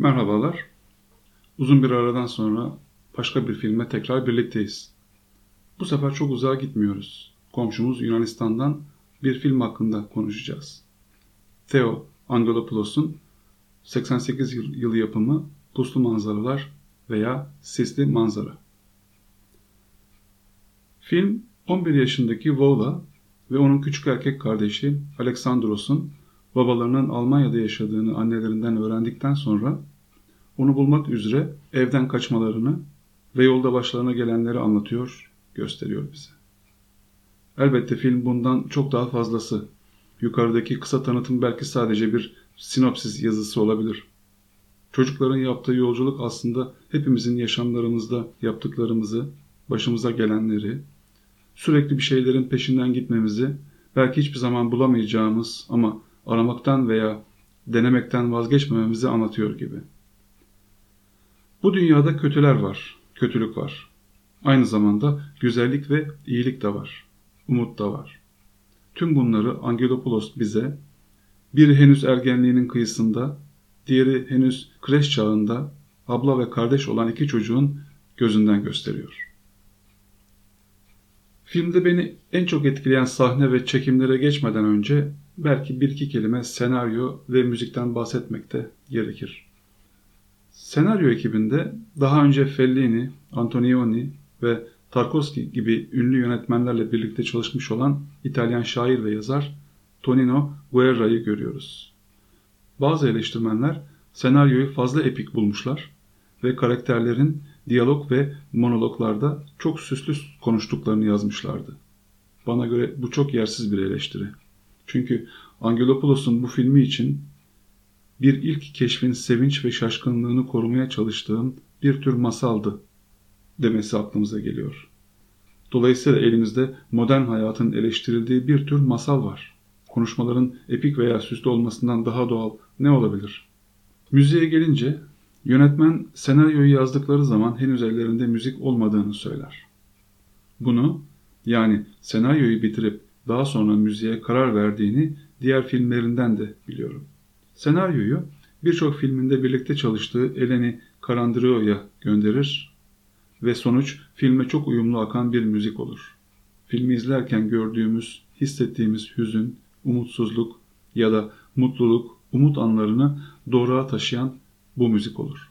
Merhabalar. Uzun bir aradan sonra başka bir filme tekrar birlikteyiz. Bu sefer çok uzağa gitmiyoruz. Komşumuz Yunanistan'dan bir film hakkında konuşacağız. Theo Angelopoulos'un 88 yıl, yılı yapımı Puslu Manzaralar veya Sisli Manzara. Film 11 yaşındaki Vola ve onun küçük erkek kardeşi Alexandros'un babalarının Almanya'da yaşadığını annelerinden öğrendikten sonra onu bulmak üzere evden kaçmalarını ve yolda başlarına gelenleri anlatıyor, gösteriyor bize. Elbette film bundan çok daha fazlası. Yukarıdaki kısa tanıtım belki sadece bir sinopsis yazısı olabilir. Çocukların yaptığı yolculuk aslında hepimizin yaşamlarımızda yaptıklarımızı, başımıza gelenleri, sürekli bir şeylerin peşinden gitmemizi, belki hiçbir zaman bulamayacağımız ama aramaktan veya denemekten vazgeçmememizi anlatıyor gibi. Bu dünyada kötüler var, kötülük var. Aynı zamanda güzellik ve iyilik de var, umut da var. Tüm bunları Angelopoulos bize, biri henüz ergenliğinin kıyısında, diğeri henüz kreş çağında abla ve kardeş olan iki çocuğun gözünden gösteriyor. Filmde beni en çok etkileyen sahne ve çekimlere geçmeden önce belki bir iki kelime senaryo ve müzikten bahsetmekte gerekir. Senaryo ekibinde daha önce Fellini, Antonioni ve Tarkovski gibi ünlü yönetmenlerle birlikte çalışmış olan İtalyan şair ve yazar Tonino Guerra'yı görüyoruz. Bazı eleştirmenler senaryoyu fazla epik bulmuşlar ve karakterlerin diyalog ve monologlarda çok süslü konuştuklarını yazmışlardı. Bana göre bu çok yersiz bir eleştiri. Çünkü Angelopoulos'un bu filmi için bir ilk keşfin sevinç ve şaşkınlığını korumaya çalıştığım bir tür masaldı demesi aklımıza geliyor. Dolayısıyla elimizde modern hayatın eleştirildiği bir tür masal var. Konuşmaların epik veya süslü olmasından daha doğal ne olabilir? Müziğe gelince yönetmen senaryoyu yazdıkları zaman henüz ellerinde müzik olmadığını söyler. Bunu yani senaryoyu bitirip daha sonra müziğe karar verdiğini diğer filmlerinden de biliyorum. Senaryoyu birçok filminde birlikte çalıştığı Eleni Karandrio'ya gönderir ve sonuç filme çok uyumlu akan bir müzik olur. Filmi izlerken gördüğümüz, hissettiğimiz hüzün, umutsuzluk ya da mutluluk, umut anlarını doğruğa taşıyan bu müzik olur.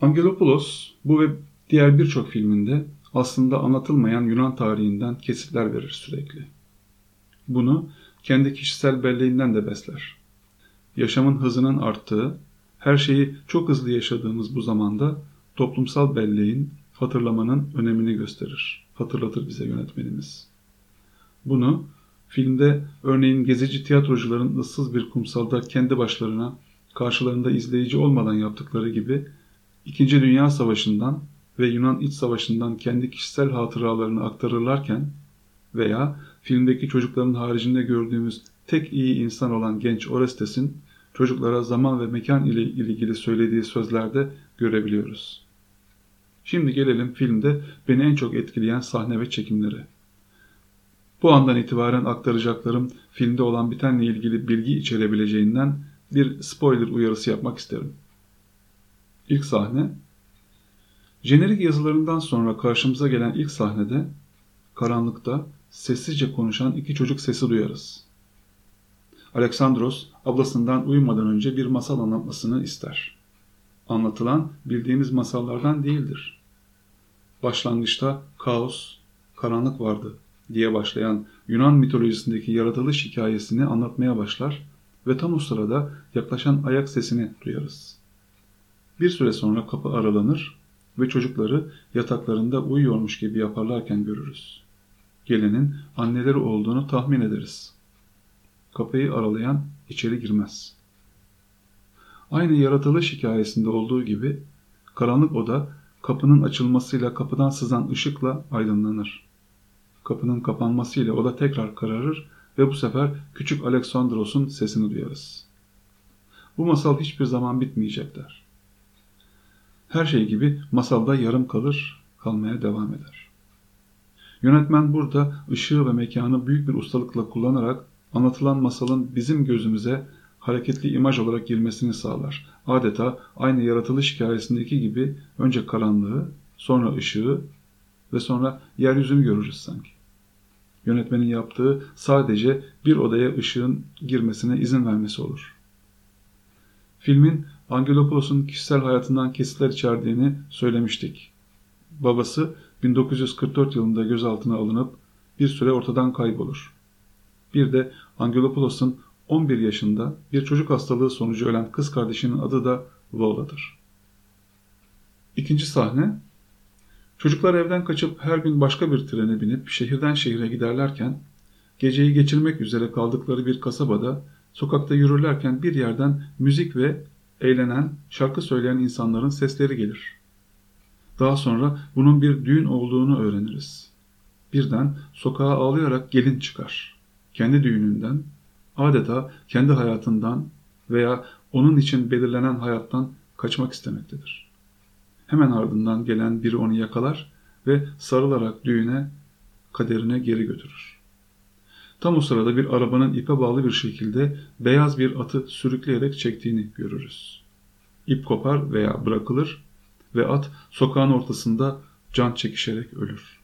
Angelopoulos bu ve diğer birçok filminde aslında anlatılmayan Yunan tarihinden kesitler verir sürekli. Bunu kendi kişisel belleğinden de besler. Yaşamın hızının arttığı, her şeyi çok hızlı yaşadığımız bu zamanda toplumsal belleğin, hatırlamanın önemini gösterir. Hatırlatır bize yönetmenimiz. Bunu filmde örneğin gezici tiyatrocuların ıssız bir kumsalda kendi başlarına karşılarında izleyici olmadan yaptıkları gibi İkinci Dünya Savaşı'ndan ve Yunan İç Savaşı'ndan kendi kişisel hatıralarını aktarırlarken veya filmdeki çocukların haricinde gördüğümüz tek iyi insan olan genç Orestes'in çocuklara zaman ve mekan ile ilgili söylediği sözlerde görebiliyoruz. Şimdi gelelim filmde beni en çok etkileyen sahne ve çekimlere. Bu andan itibaren aktaracaklarım filmde olan bitenle ilgili bilgi içerebileceğinden bir spoiler uyarısı yapmak isterim. İlk sahne Jenerik yazılarından sonra karşımıza gelen ilk sahnede karanlıkta sessizce konuşan iki çocuk sesi duyarız. Alexandros ablasından uyumadan önce bir masal anlatmasını ister. Anlatılan bildiğimiz masallardan değildir. Başlangıçta kaos, karanlık vardı diye başlayan Yunan mitolojisindeki yaratılış hikayesini anlatmaya başlar ve tam o sırada yaklaşan ayak sesini duyarız. Bir süre sonra kapı aralanır ve çocukları yataklarında uyuyormuş gibi yaparlarken görürüz. Gelenin anneleri olduğunu tahmin ederiz. Kapıyı aralayan içeri girmez. Aynı yaratılış hikayesinde olduğu gibi karanlık oda kapının açılmasıyla kapıdan sızan ışıkla aydınlanır. Kapının kapanmasıyla oda tekrar kararır ve bu sefer küçük Aleksandros'un sesini duyarız. Bu masal hiçbir zaman bitmeyecekler. Her şey gibi masalda yarım kalır, kalmaya devam eder. Yönetmen burada ışığı ve mekanı büyük bir ustalıkla kullanarak anlatılan masalın bizim gözümüze hareketli imaj olarak girmesini sağlar. Adeta aynı yaratılış hikayesindeki gibi önce karanlığı, sonra ışığı ve sonra yeryüzünü görürüz sanki. Yönetmenin yaptığı sadece bir odaya ışığın girmesine izin vermesi olur. Filmin Angelopoulos'un kişisel hayatından kesitler içerdiğini söylemiştik. Babası 1944 yılında gözaltına alınıp bir süre ortadan kaybolur. Bir de Angelopoulos'un 11 yaşında bir çocuk hastalığı sonucu ölen kız kardeşinin adı da Vola'dır. İkinci sahne, çocuklar evden kaçıp her gün başka bir trene binip şehirden şehire giderlerken, geceyi geçirmek üzere kaldıkları bir kasabada sokakta yürürlerken bir yerden müzik ve eğlenen, şarkı söyleyen insanların sesleri gelir. Daha sonra bunun bir düğün olduğunu öğreniriz. Birden sokağa ağlayarak gelin çıkar. Kendi düğününden, adeta kendi hayatından veya onun için belirlenen hayattan kaçmak istemektedir. Hemen ardından gelen biri onu yakalar ve sarılarak düğüne, kaderine geri götürür. Tam o sırada bir arabanın ipe bağlı bir şekilde beyaz bir atı sürükleyerek çektiğini görürüz. İp kopar veya bırakılır ve at sokağın ortasında can çekişerek ölür.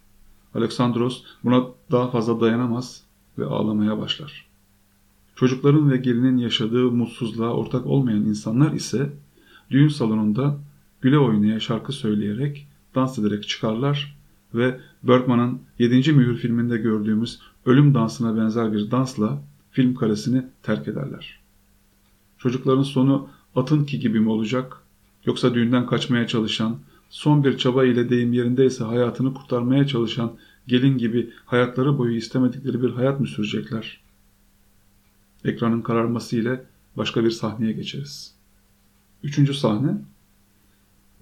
Aleksandros buna daha fazla dayanamaz ve ağlamaya başlar. Çocukların ve gelinin yaşadığı mutsuzluğa ortak olmayan insanlar ise düğün salonunda güle oynaya şarkı söyleyerek, dans ederek çıkarlar ve Bergman'ın 7. Mühür filminde gördüğümüz ölüm dansına benzer bir dansla film karesini terk ederler. Çocukların sonu atınki gibi mi olacak yoksa düğünden kaçmaya çalışan, son bir çaba ile deyim yerindeyse hayatını kurtarmaya çalışan gelin gibi hayatları boyu istemedikleri bir hayat mı sürecekler? Ekranın kararması ile başka bir sahneye geçeriz. Üçüncü sahne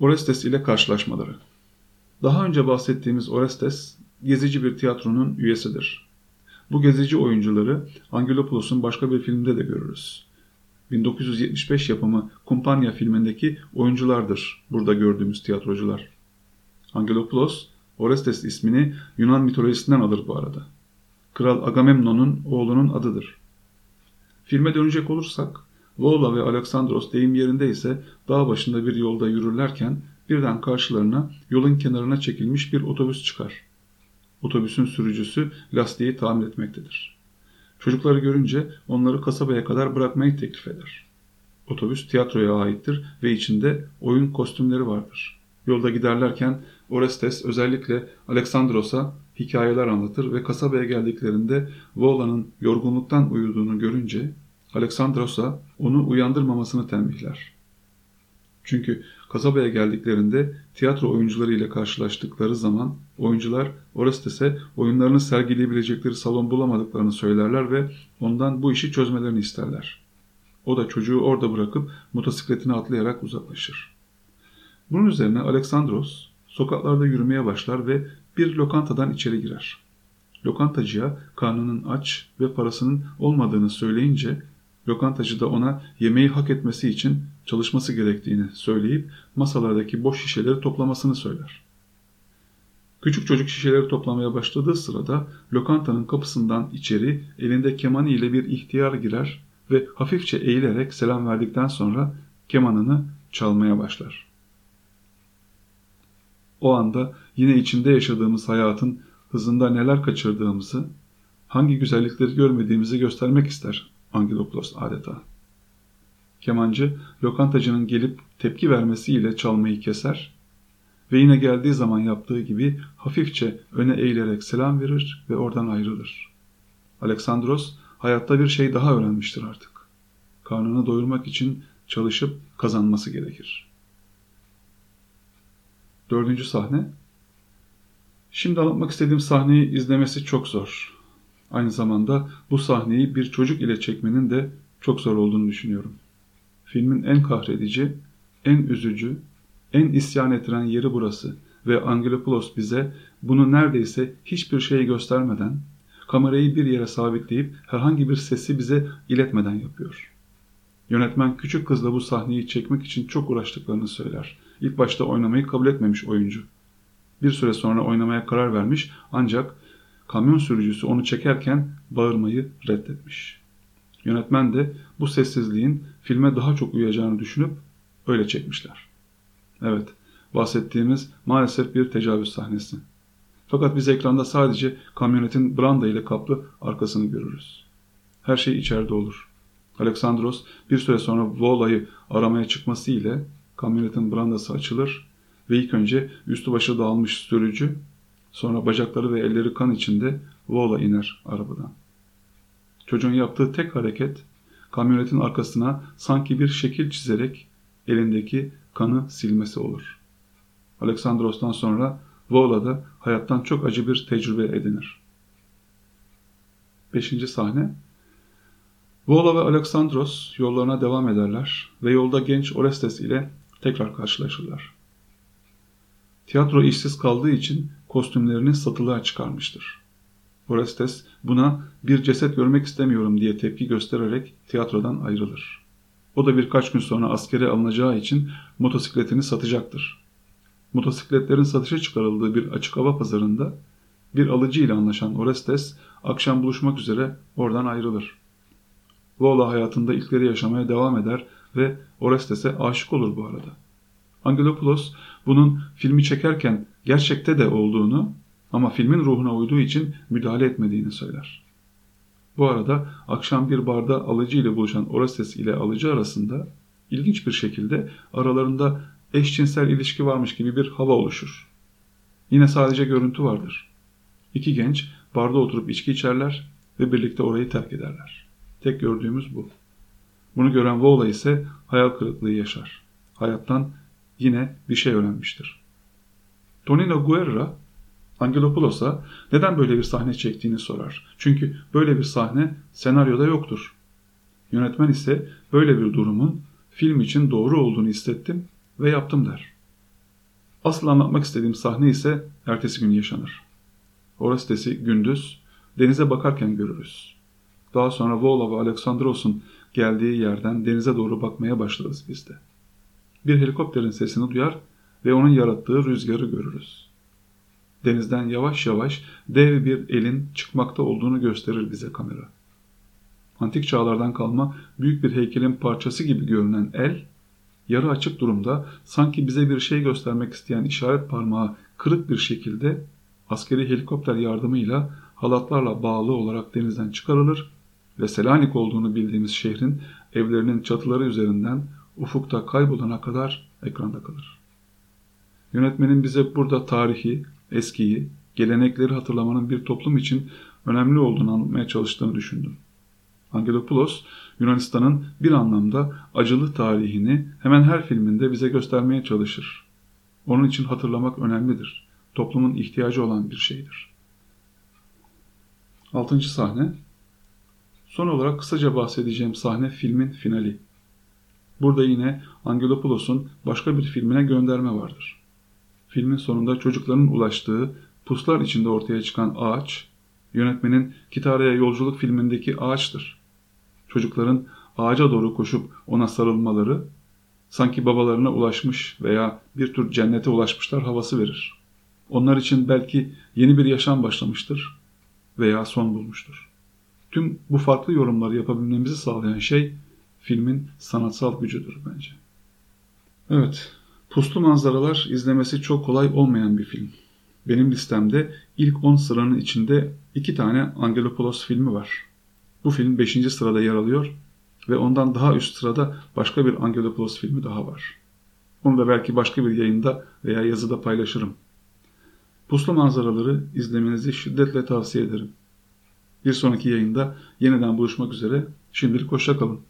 Orestes ile karşılaşmaları. Daha önce bahsettiğimiz Orestes, gezici bir tiyatronun üyesidir. Bu gezici oyuncuları Angelopoulos'un başka bir filmde de görürüz. 1975 yapımı Kumpanya filmindeki oyunculardır burada gördüğümüz tiyatrocular. Angelopoulos, Orestes ismini Yunan mitolojisinden alır bu arada. Kral Agamemnon'un oğlunun adıdır. Filme dönecek olursak, Vola ve Alexandros deyim yerinde ise dağ başında bir yolda yürürlerken birden karşılarına yolun kenarına çekilmiş bir otobüs çıkar. Otobüsün sürücüsü lastiği tamir etmektedir. Çocukları görünce onları kasabaya kadar bırakmayı teklif eder. Otobüs tiyatroya aittir ve içinde oyun kostümleri vardır. Yolda giderlerken Orestes özellikle Alexandros'a hikayeler anlatır ve kasabaya geldiklerinde Vola'nın yorgunluktan uyuduğunu görünce Alexandros'a onu uyandırmamasını tembihler. Çünkü kasabaya geldiklerinde tiyatro oyuncuları ile karşılaştıkları zaman oyuncular Orestes'e oyunlarını sergileyebilecekleri salon bulamadıklarını söylerler ve ondan bu işi çözmelerini isterler. O da çocuğu orada bırakıp motosikletine atlayarak uzaklaşır. Bunun üzerine Alexandros sokaklarda yürümeye başlar ve bir lokantadan içeri girer. Lokantacıya karnının aç ve parasının olmadığını söyleyince lokantacı da ona yemeği hak etmesi için çalışması gerektiğini söyleyip masalardaki boş şişeleri toplamasını söyler. Küçük çocuk şişeleri toplamaya başladığı sırada lokantanın kapısından içeri elinde kemanı ile bir ihtiyar girer ve hafifçe eğilerek selam verdikten sonra kemanını çalmaya başlar. O anda yine içinde yaşadığımız hayatın hızında neler kaçırdığımızı, hangi güzellikleri görmediğimizi göstermek ister Angelopoulos adeta. Kemancı, lokantacının gelip tepki vermesiyle çalmayı keser ve yine geldiği zaman yaptığı gibi hafifçe öne eğilerek selam verir ve oradan ayrılır. Aleksandros hayatta bir şey daha öğrenmiştir artık. Karnını doyurmak için çalışıp kazanması gerekir. Dördüncü sahne. Şimdi anlatmak istediğim sahneyi izlemesi çok zor. Aynı zamanda bu sahneyi bir çocuk ile çekmenin de çok zor olduğunu düşünüyorum. Filmin en kahredici, en üzücü, en isyan ettiren yeri burası ve Angelopoulos bize bunu neredeyse hiçbir şey göstermeden, kamerayı bir yere sabitleyip herhangi bir sesi bize iletmeden yapıyor. Yönetmen küçük kızla bu sahneyi çekmek için çok uğraştıklarını söyler. İlk başta oynamayı kabul etmemiş oyuncu. Bir süre sonra oynamaya karar vermiş ancak kamyon sürücüsü onu çekerken bağırmayı reddetmiş. Yönetmen de bu sessizliğin filme daha çok uyacağını düşünüp öyle çekmişler. Evet, bahsettiğimiz maalesef bir tecavüz sahnesi. Fakat biz ekranda sadece kamyonetin branda ile kaplı arkasını görürüz. Her şey içeride olur. Aleksandros bir süre sonra Vola'yı aramaya çıkması ile kamyonetin brandası açılır ve ilk önce üstü başı dağılmış sürücü, sonra bacakları ve elleri kan içinde Vola iner arabadan. Çocuğun yaptığı tek hareket kamyonetin arkasına sanki bir şekil çizerek elindeki kanı silmesi olur. Aleksandros'tan sonra Vola da hayattan çok acı bir tecrübe edinir. Beşinci sahne Vola ve Aleksandros yollarına devam ederler ve yolda genç Orestes ile tekrar karşılaşırlar. Tiyatro işsiz kaldığı için kostümlerini satılığa çıkarmıştır. Orestes buna bir ceset görmek istemiyorum diye tepki göstererek tiyatrodan ayrılır. O da birkaç gün sonra askere alınacağı için motosikletini satacaktır. Motosikletlerin satışa çıkarıldığı bir açık hava pazarında bir alıcı ile anlaşan Orestes akşam buluşmak üzere oradan ayrılır. Vola hayatında ilkleri yaşamaya devam eder ve Orestes'e aşık olur bu arada. Angelopoulos bunun filmi çekerken gerçekte de olduğunu ama filmin ruhuna uyduğu için müdahale etmediğini söyler. Bu arada akşam bir barda alıcı ile buluşan Orestes ile alıcı arasında ilginç bir şekilde aralarında eşcinsel ilişki varmış gibi bir hava oluşur. Yine sadece görüntü vardır. İki genç barda oturup içki içerler ve birlikte orayı terk ederler. Tek gördüğümüz bu. Bunu gören Vola ise hayal kırıklığı yaşar. Hayattan yine bir şey öğrenmiştir. Tonino Guerra Angelopoulos'a neden böyle bir sahne çektiğini sorar. Çünkü böyle bir sahne senaryoda yoktur. Yönetmen ise böyle bir durumun film için doğru olduğunu hissettim ve yaptım der. Asıl anlatmak istediğim sahne ise ertesi gün yaşanır. Orastes'i gündüz denize bakarken görürüz. Daha sonra Vola ve Aleksandros'un geldiği yerden denize doğru bakmaya başlarız biz de. Bir helikopterin sesini duyar ve onun yarattığı rüzgarı görürüz. Denizden yavaş yavaş dev bir elin çıkmakta olduğunu gösterir bize kamera. Antik çağlardan kalma büyük bir heykelin parçası gibi görünen el, yarı açık durumda sanki bize bir şey göstermek isteyen işaret parmağı kırık bir şekilde askeri helikopter yardımıyla halatlarla bağlı olarak denizden çıkarılır ve Selanik olduğunu bildiğimiz şehrin evlerinin çatıları üzerinden ufukta kaybolana kadar ekranda kalır. Yönetmenin bize burada tarihi, eskiyi, gelenekleri hatırlamanın bir toplum için önemli olduğunu anlatmaya çalıştığını düşündüm. Angelopoulos, Yunanistan'ın bir anlamda acılı tarihini hemen her filminde bize göstermeye çalışır. Onun için hatırlamak önemlidir. Toplumun ihtiyacı olan bir şeydir. Altıncı sahne Son olarak kısaca bahsedeceğim sahne filmin finali. Burada yine Angelopoulos'un başka bir filmine gönderme vardır. Filmin sonunda çocukların ulaştığı puslar içinde ortaya çıkan ağaç, yönetmenin Kitara'ya Yolculuk filmindeki ağaçtır. Çocukların ağaca doğru koşup ona sarılmaları, sanki babalarına ulaşmış veya bir tür cennete ulaşmışlar havası verir. Onlar için belki yeni bir yaşam başlamıştır veya son bulmuştur. Tüm bu farklı yorumları yapabilmemizi sağlayan şey filmin sanatsal gücüdür bence. Evet, Puslu Manzaralar izlemesi çok kolay olmayan bir film. Benim listemde ilk 10 sıranın içinde iki tane Angelopoulos filmi var. Bu film 5. sırada yer alıyor ve ondan daha üst sırada başka bir Angelopoulos filmi daha var. Onu da belki başka bir yayında veya yazıda paylaşırım. Puslu manzaraları izlemenizi şiddetle tavsiye ederim. Bir sonraki yayında yeniden buluşmak üzere. Şimdilik hoşçakalın.